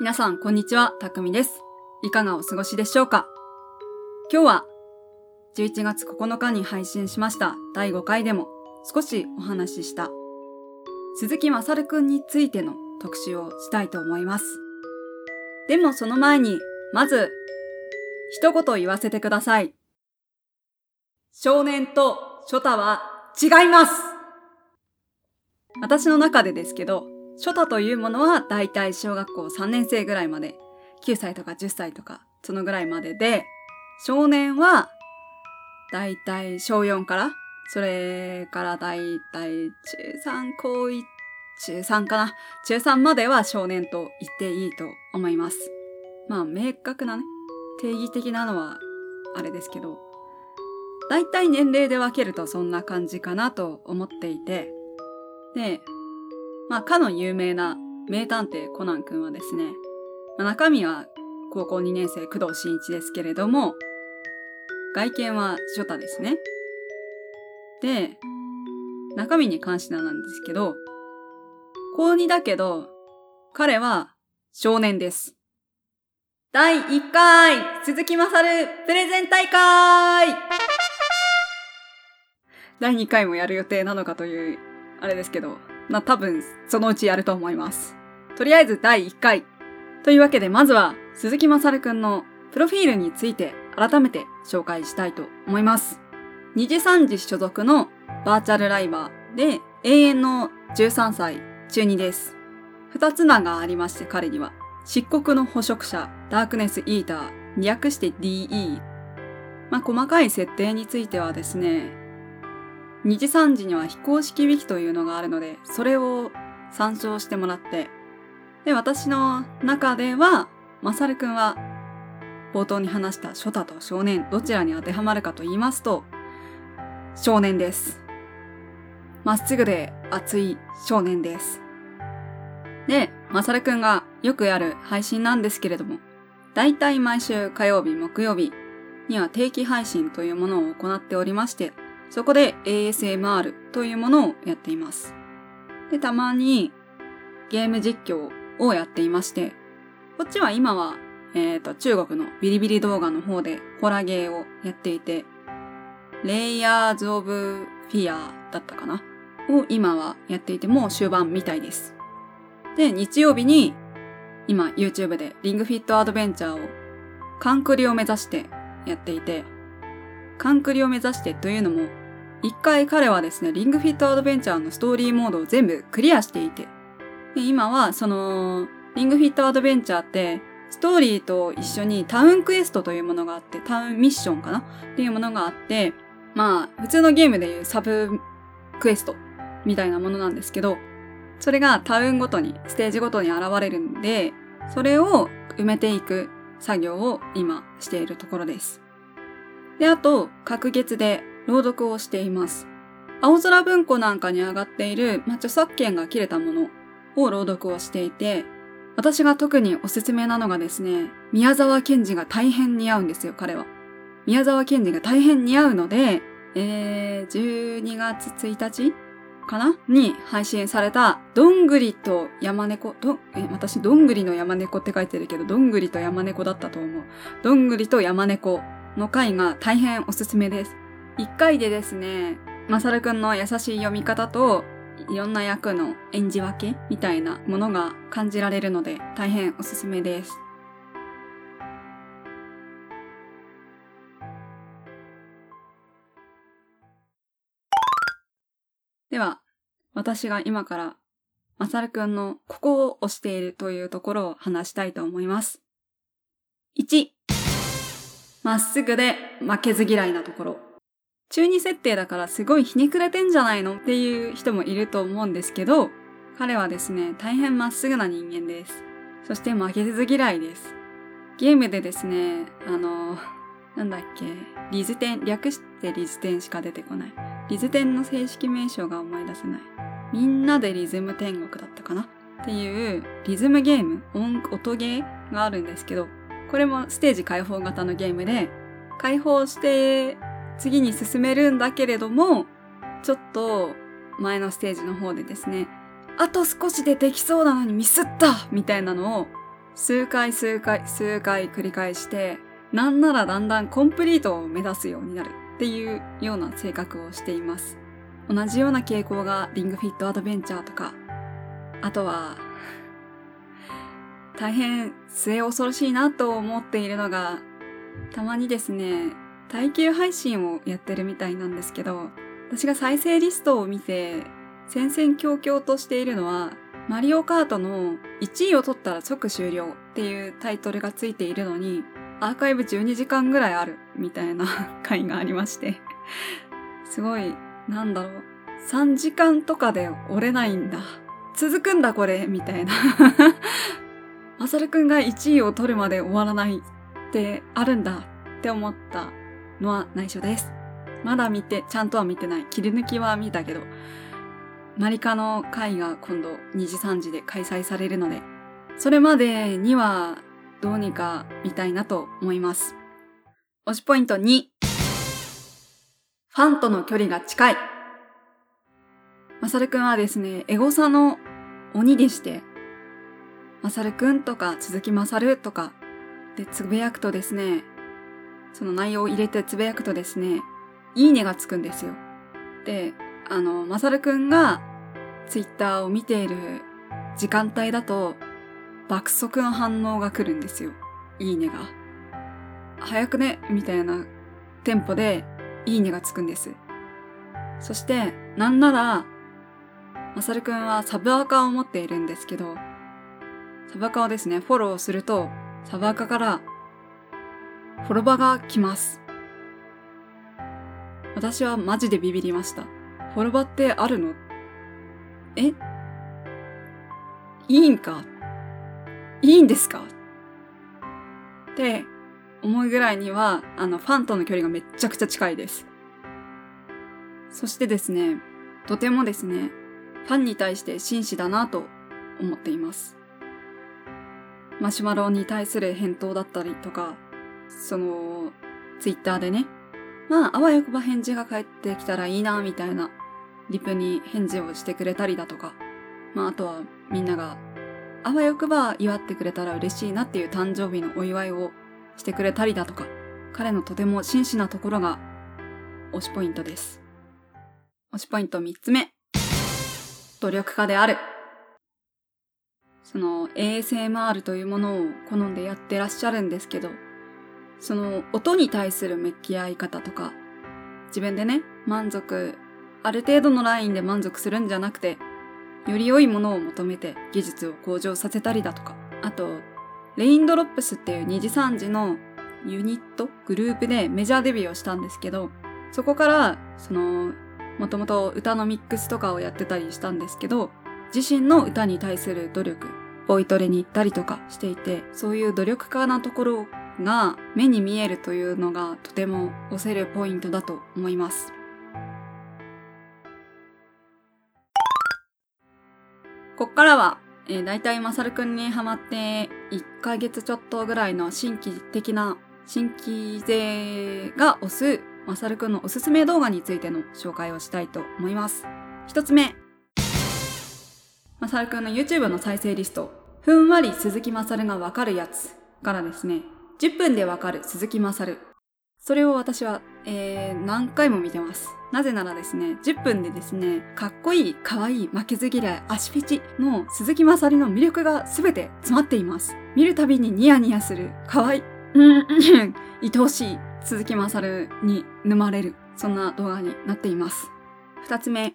皆さん、こんにちは、たくみです。いかがお過ごしでしょうか？今日は、11月9日に配信しました第5回でも少しお話しした鈴木まさるくんについての特集をしたいと思います。でもその前に、まず、一言言わせてください。少年とショタは違います私の中でですけど、ショタというものはだいたい小学校3年生ぐらいまで、9歳とか10歳とか、そのぐらいまでで、少年はだいたい小4から、それからだいたい中3、高1、中3かな。中3までは少年と言っていいと思います。まあ、明確なね、定義的なのはあれですけど、だいたい年齢で分けるとそんな感じかなと思っていて、で、まあ、かの有名な名探偵コナン君はですね、まあ、中身は高校2年生工藤新一ですけれども、外見はショタですね。で、中身に関してなんですけど、高2だけど、彼は少年です。第1回鈴木まさるプレゼン大会第2回もやる予定なのかという、あれですけど、まあ多分そのうちやると思います。とりあえず第1回。というわけでまずは鈴木まさるくんのプロフィールについて改めて紹介したいと思います。二次三次所属のバーチャルライバーで永遠の13歳中2です。二つ名がありまして彼には漆黒の捕食者ダークネスイーター略して DE まあ細かい設定についてはですね二次三次には非公式ウィキというのがあるのでそれを参照してもらってで私の中ではまさるくんは冒頭に話したショタと少年どちらに当てはまるかと言いますと少年です。まっすぐで熱い少年です。で、まさるくんがよくやる配信なんですけれども、だいたい毎週火曜日、木曜日には定期配信というものを行っておりまして、そこで ASMR というものをやっています。で、たまにゲーム実況をやっていまして、こっちは今は、えっ、と、中国のビリビリ動画の方でホラゲーをやっていて、レイヤーズ・オブ・フィアーだったかな？を今はやっていて、も終盤みたいです。で、日曜日に、今 YouTube でリングフィットアドベンチャーを、カンクリを目指してやっていて、カンクリを目指してというのも、一回彼はですね、リングフィットアドベンチャーのストーリーモードを全部クリアしていて、で今はその、リングフィットアドベンチャーって、ストーリーと一緒にタウンクエストというものがあって、タウンミッションかな？っていうものがあって、まあ、普通のゲームでいうサブクエストみたいなものなんですけど、それがタウンごとに、ステージごとに現れるんで、それを埋めていく作業を今しているところです。で、あと、各月で朗読をしています。青空文庫なんかに上がっている、まあ、著作権が切れたものを朗読をしていて、私が特におすすめなのがですね、宮沢賢治が大変似合うんですよ、彼は。宮沢賢治が大変似合うので、えー、12月1日かな？に配信された、どんぐりと山猫、ど、え、私、どんぐりの山猫って書いてるけど、どんぐりと山猫だったと思う。どんぐりと山猫の回が大変おすすめです。一回でですね、まさるくんの優しい読み方と、いろんな役の演じ分けみたいなものが感じられるので、大変おすすめです。では、私が今から、まさるくんのここを押しているというところを話したいと思います。1、まっすぐで負けず嫌いなところ。中二設定だからすごいひねくれてんじゃないのっていう人もいると思うんですけど、彼はですね、大変まっすぐな人間です。そして負けず嫌いです。ゲームでですね、あの、なんだっけ、リズテン、略してリズテンしか出てこない。リズテンの正式名称が思い出せない。みんなでリズム天国だったかな？っていうリズムゲーム、音、音ゲーがあるんですけど、これもステージ開放型のゲームで、開放して次に進めるんだけれども、ちょっと前のステージの方でですね、あと少しでできそうなのにミスったみたいなのを数回数回数回繰り返してなんならだんだんコンプリートを目指すようになるっていうような性格をしています。同じような傾向がリングフィットアドベンチャーとかあとは大変末恐ろしいなと思っているのがたまにですね耐久配信をやってるみたいなんですけど私が再生リストを見て戦々恐々としているのはマリオカートの1位を取ったら即終了っていうタイトルがついているのにアーカイブ12時間ぐらいあるみたいな 回がありまして。すごいなんだろう。3時間とかで折れないんだ。続くんだこれみたいな。マサルくんが1位を取るまで終わらないってあるんだって思ったのは内緒です。まだ見てちゃんとは見てない。切り抜きは見たけどマリカの会が今度2時3時で開催されるのでそれまでにはどうにか見たいなと思います。推しポイント2ファンとの距離が近い。マサルくんはですね、エゴサの鬼でして、マサルくんとか鈴木マサルとかでつぶやくとですね、その内容を入れてつぶやくとですね、いいねがつくんですよ。で、あの、マサルくんがツイッターを見ている時間帯だと爆速の反応が来るんですよ。いいねが。早くねみたいなテンポでいいねがつくんです。そして、なんなら、まさるくんはサブアカを持っているんですけど、サブアカをですね、フォローすると、サブアカからフォロバが来ます。私はマジでビビりました。フォロバってあるの？え？いいんか？いいんですか？って思うぐらいには、あの、ファンとの距離がめちゃくちゃ近いです。そしてですね、とてもですね、ファンに対して真摯だなと思っています。マシュマロに対する返答だったりとか、その、ツイッターでね、まあ、あわよくば返事が返ってきたらいいな、みたいな、リプに返事をしてくれたりだとか、まあ、あとはみんなが、あわよくば祝ってくれたら嬉しいなっていう誕生日のお祝いをしてくれたりだとか、彼のとても真摯なところが推しポイントです。推しポイント3つ目。努力家である。その ASMR というものを好んでやってらっしゃるんですけど、その音に対する向き合い方とか、自分でね、満足、ある程度のラインで満足するんじゃなくて、より良いものを求めて技術を向上させたりだとか、あと、レインドロップスっていう二次三次のユニット、グループでメジャーデビューをしたんですけど、そこから、その、もともと歌のミックスとかをやってたりしたんですけど、自身の歌に対する努力、ボイトレに行ったりとかしていて、そういう努力家なところが目に見えるというのがとても押せるポイントだと思います。こっからは、えー、大体まさるくんにハマって1ヶ月ちょっとぐらいの新規的な新規勢が押すまさるくんのおすすめ動画についての紹介をしたいと思います。一つ目。まさるくんの YouTube の再生リスト。ふんわり鈴木まさるがわかるやつからですね、10分でわかる鈴木まさる。それを私は、えー、何回も見てます。なぜならですね、10分でですね、かっこいい、かわいい、負けず嫌い、足フェチの鈴木まさるの魅力が全て詰まっています。見るたびにニヤニヤする、かわいい、うん、うん、愛おしい、鈴木まさるに沼れる、そんな動画になっています。二つ目。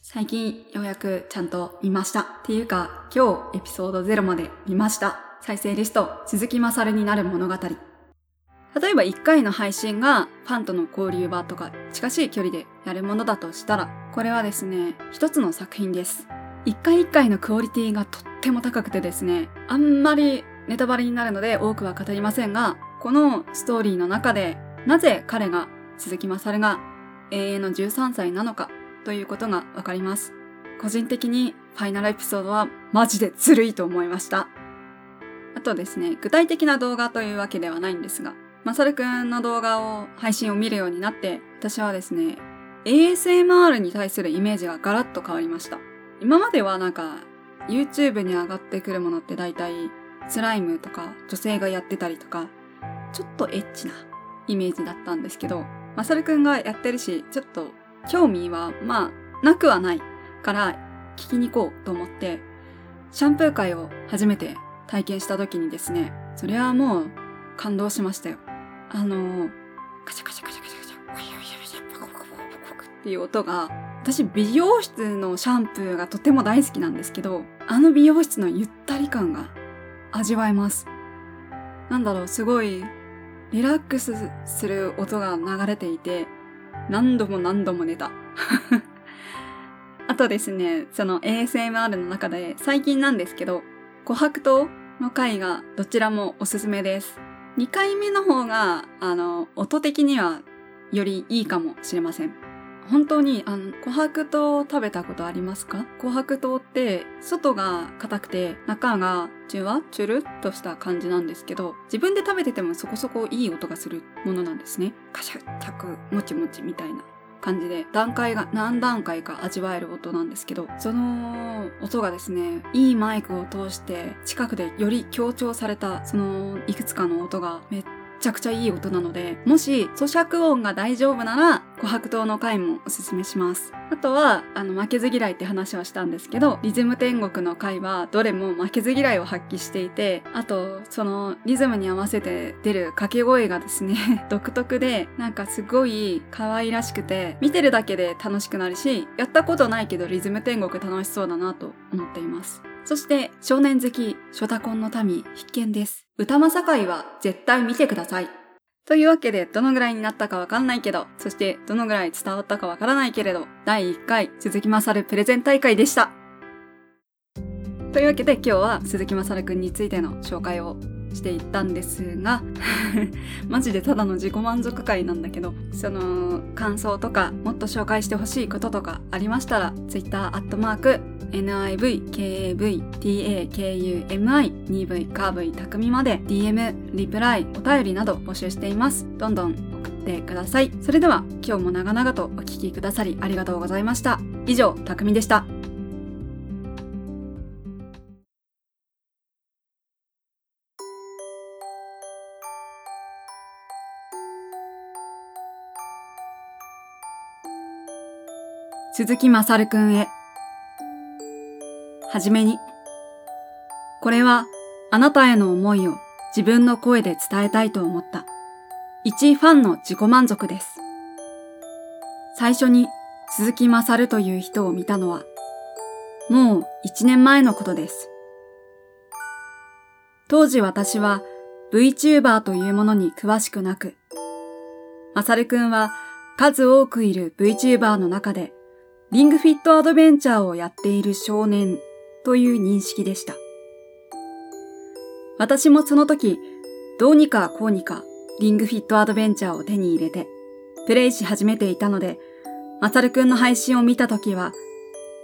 最近ようやくちゃんと見ました。っていうか、今日エピソード0まで見ました。再生リスト、鈴木まさるになる物語。例えば1回の配信がファンとの交流場とか近しい距離でやるものだとしたら、これはですね、一つの作品です。一回一回のクオリティがとっても高くてですね、あんまりネタバレになるので多くは語りませんが、このストーリーの中でなぜ彼が鈴木まさるが永遠の13歳なのかということがわかります。個人的にファイナルエピソードはマジでずるいと思いました。あとですね、具体的な動画というわけではないんですが、まさるくんの動画を配信を見るようになって、私はですね、ASMR に対するイメージがガラッと変わりました。今まではなんか、YouTube に上がってくるものって大体スライムとか女性がやってたりとか、ちょっとエッチなイメージだったんですけど、まさるくんがやってるし、ちょっと興味はまあなくはないから聞きに行こうと思って、シャンプー会を初めて体験した時にですね、それはもう感動しましたよ。あのカチャカチャカチャカチャカチャ、っていう音が、私美容室のシャンプーがとても大好きなんですけど、あの美容室のゆったり感が味わえます。なんだろう、すごいリラックスする音が流れていて、何度も何度も寝た。あとですね、その ASMR の中で最近なんですけど、琥珀糖の回がどちらもおすすめです。2回目の方が、あの、音的にはよりいいかもしれません。本当に、あの、琥珀糖を食べたことありますか？琥珀糖って、外が硬くて、中がチュワチュルっとした感じなんですけど、自分で食べててもそこそこいい音がするものなんですね。カシャッ、チャク、もちもちみたいな。感じで段階が何段階か味わえる音なんですけどその音がですねいいマイクを通して近くでより強調されたそのいくつかの音がめっちゃくちゃいい音なので、もし咀嚼音が大丈夫なら、琥珀糖の回もおすすめします。あとは、あの、負けず嫌いって話はしたんですけど、リズム天国の回はどれも負けず嫌いを発揮していて、あと、そのリズムに合わせて出る掛け声がですね、独特で、なんかすごい可愛らしくて、見てるだけで楽しくなるし、やったことないけどリズム天国楽しそうだなと思っています。そして少年好き、ショタコンの民必見です。歌まさ会は絶対見てください。というわけで、どのぐらいになったかわかんないけど、そしてどのぐらい伝わったかわからないけれど、第1回鈴木まさるプレゼン大会でした。というわけで今日は鈴木まさるくんについての紹介をしていったんですが マジでただの自己満足会なんだけどその感想とかもっと紹介してほしいこととかありましたら Twitter アットマーク NIVKAVTAKUMI2V カーブイ匠まで DM、リプライ、お便りなど募集しています。どんどん送ってください。それでは今日も長々とお聴きくださりありがとうございました。以上、匠でした。鈴木まさるくんへ。はじめに。これはあなたへの思いを自分の声で伝えたいと思った。一ファンの自己満足です。最初に鈴木まさるという人を見たのは、もう一年前のことです。当時私は VTuber というものに詳しくなく、まさるくんは数多くいる VTuber の中でリングフィットアドベンチャーをやっている少年という認識でした。私もその時、どうにかこうにかリングフィットアドベンチャーを手に入れて、プレイし始めていたので、まさるくんの配信を見た時は、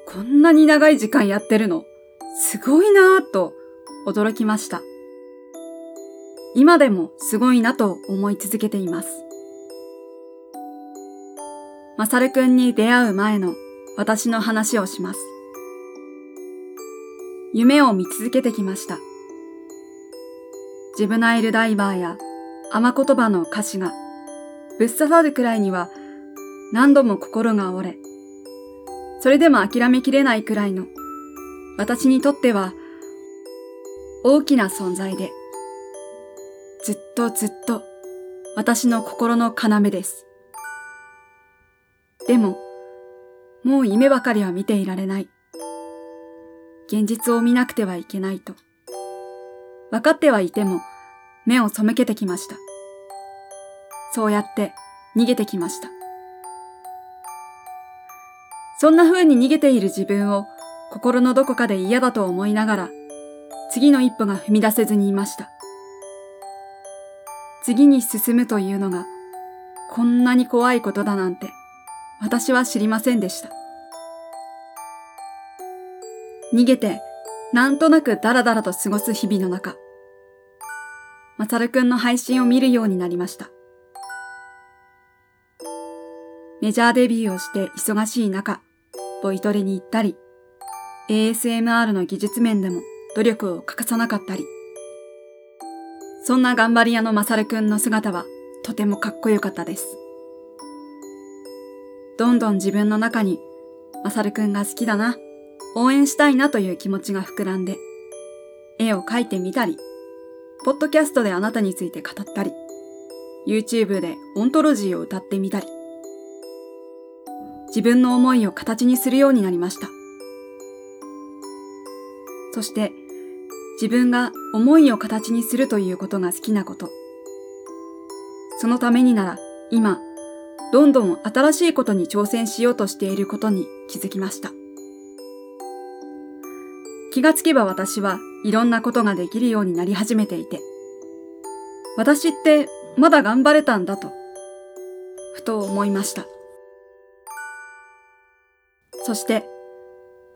こんなに長い時間やってるの、すごいなぁと驚きました。今でもすごいなと思い続けています。まさるくんに出会う前の私の話をします。夢を見続けてきました。ジブナイルダイバーや甘言葉の歌詞がぶっ刺さるくらいには何度も心が折れ、それでも諦めきれないくらいの私にとっては大きな存在で、ずっとずっと私の心の要です。でも、もう夢ばかりは見ていられない。現実を見なくてはいけないと。分かってはいても目を背けてきました。そうやって逃げてきました。そんな風に逃げている自分を心のどこかで嫌だと思いながら次の一歩が踏み出せずにいました。次に進むというのがこんなに怖いことだなんて私は知りませんでした。逃げて、なんとなくダラダラと過ごす日々の中、まさるくんの配信を見るようになりました。メジャーデビューをして忙しい中、ボイトレに行ったり、ASMR の技術面でも努力を欠かさなかったり、そんな頑張り屋のまさるくんの姿はとてもかっこよかったです。どんどん自分の中にまさるくんが好きだな、応援したいなという気持ちが膨らんで、絵を描いてみたり、ポッドキャストであなたについて語ったり、YouTube でオントロジーを歌ってみたり、自分の思いを形にするようになりました。そして、自分が思いを形にするということが好きなこと。そのためになら、今、どんどん新しいことに挑戦しようとしていることに気づきました。気がつけば私はいろんなことができるようになり始めていて、私ってまだ頑張れたんだと、ふと思いました。そして、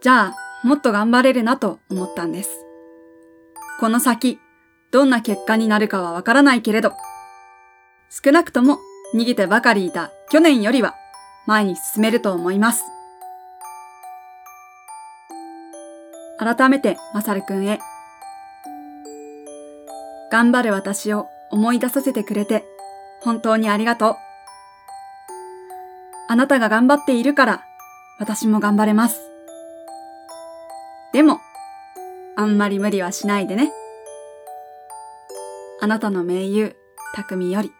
じゃあもっと頑張れるなと思ったんです。この先、どんな結果になるかはわからないけれど、少なくとも逃げてばかりいた去年よりは前に進めると思います。改めて、まさるくんへ。頑張る私を思い出させてくれて、本当にありがとう。あなたが頑張っているから、私も頑張れます。でも、あんまり無理はしないでね。あなたの盟友、匠より。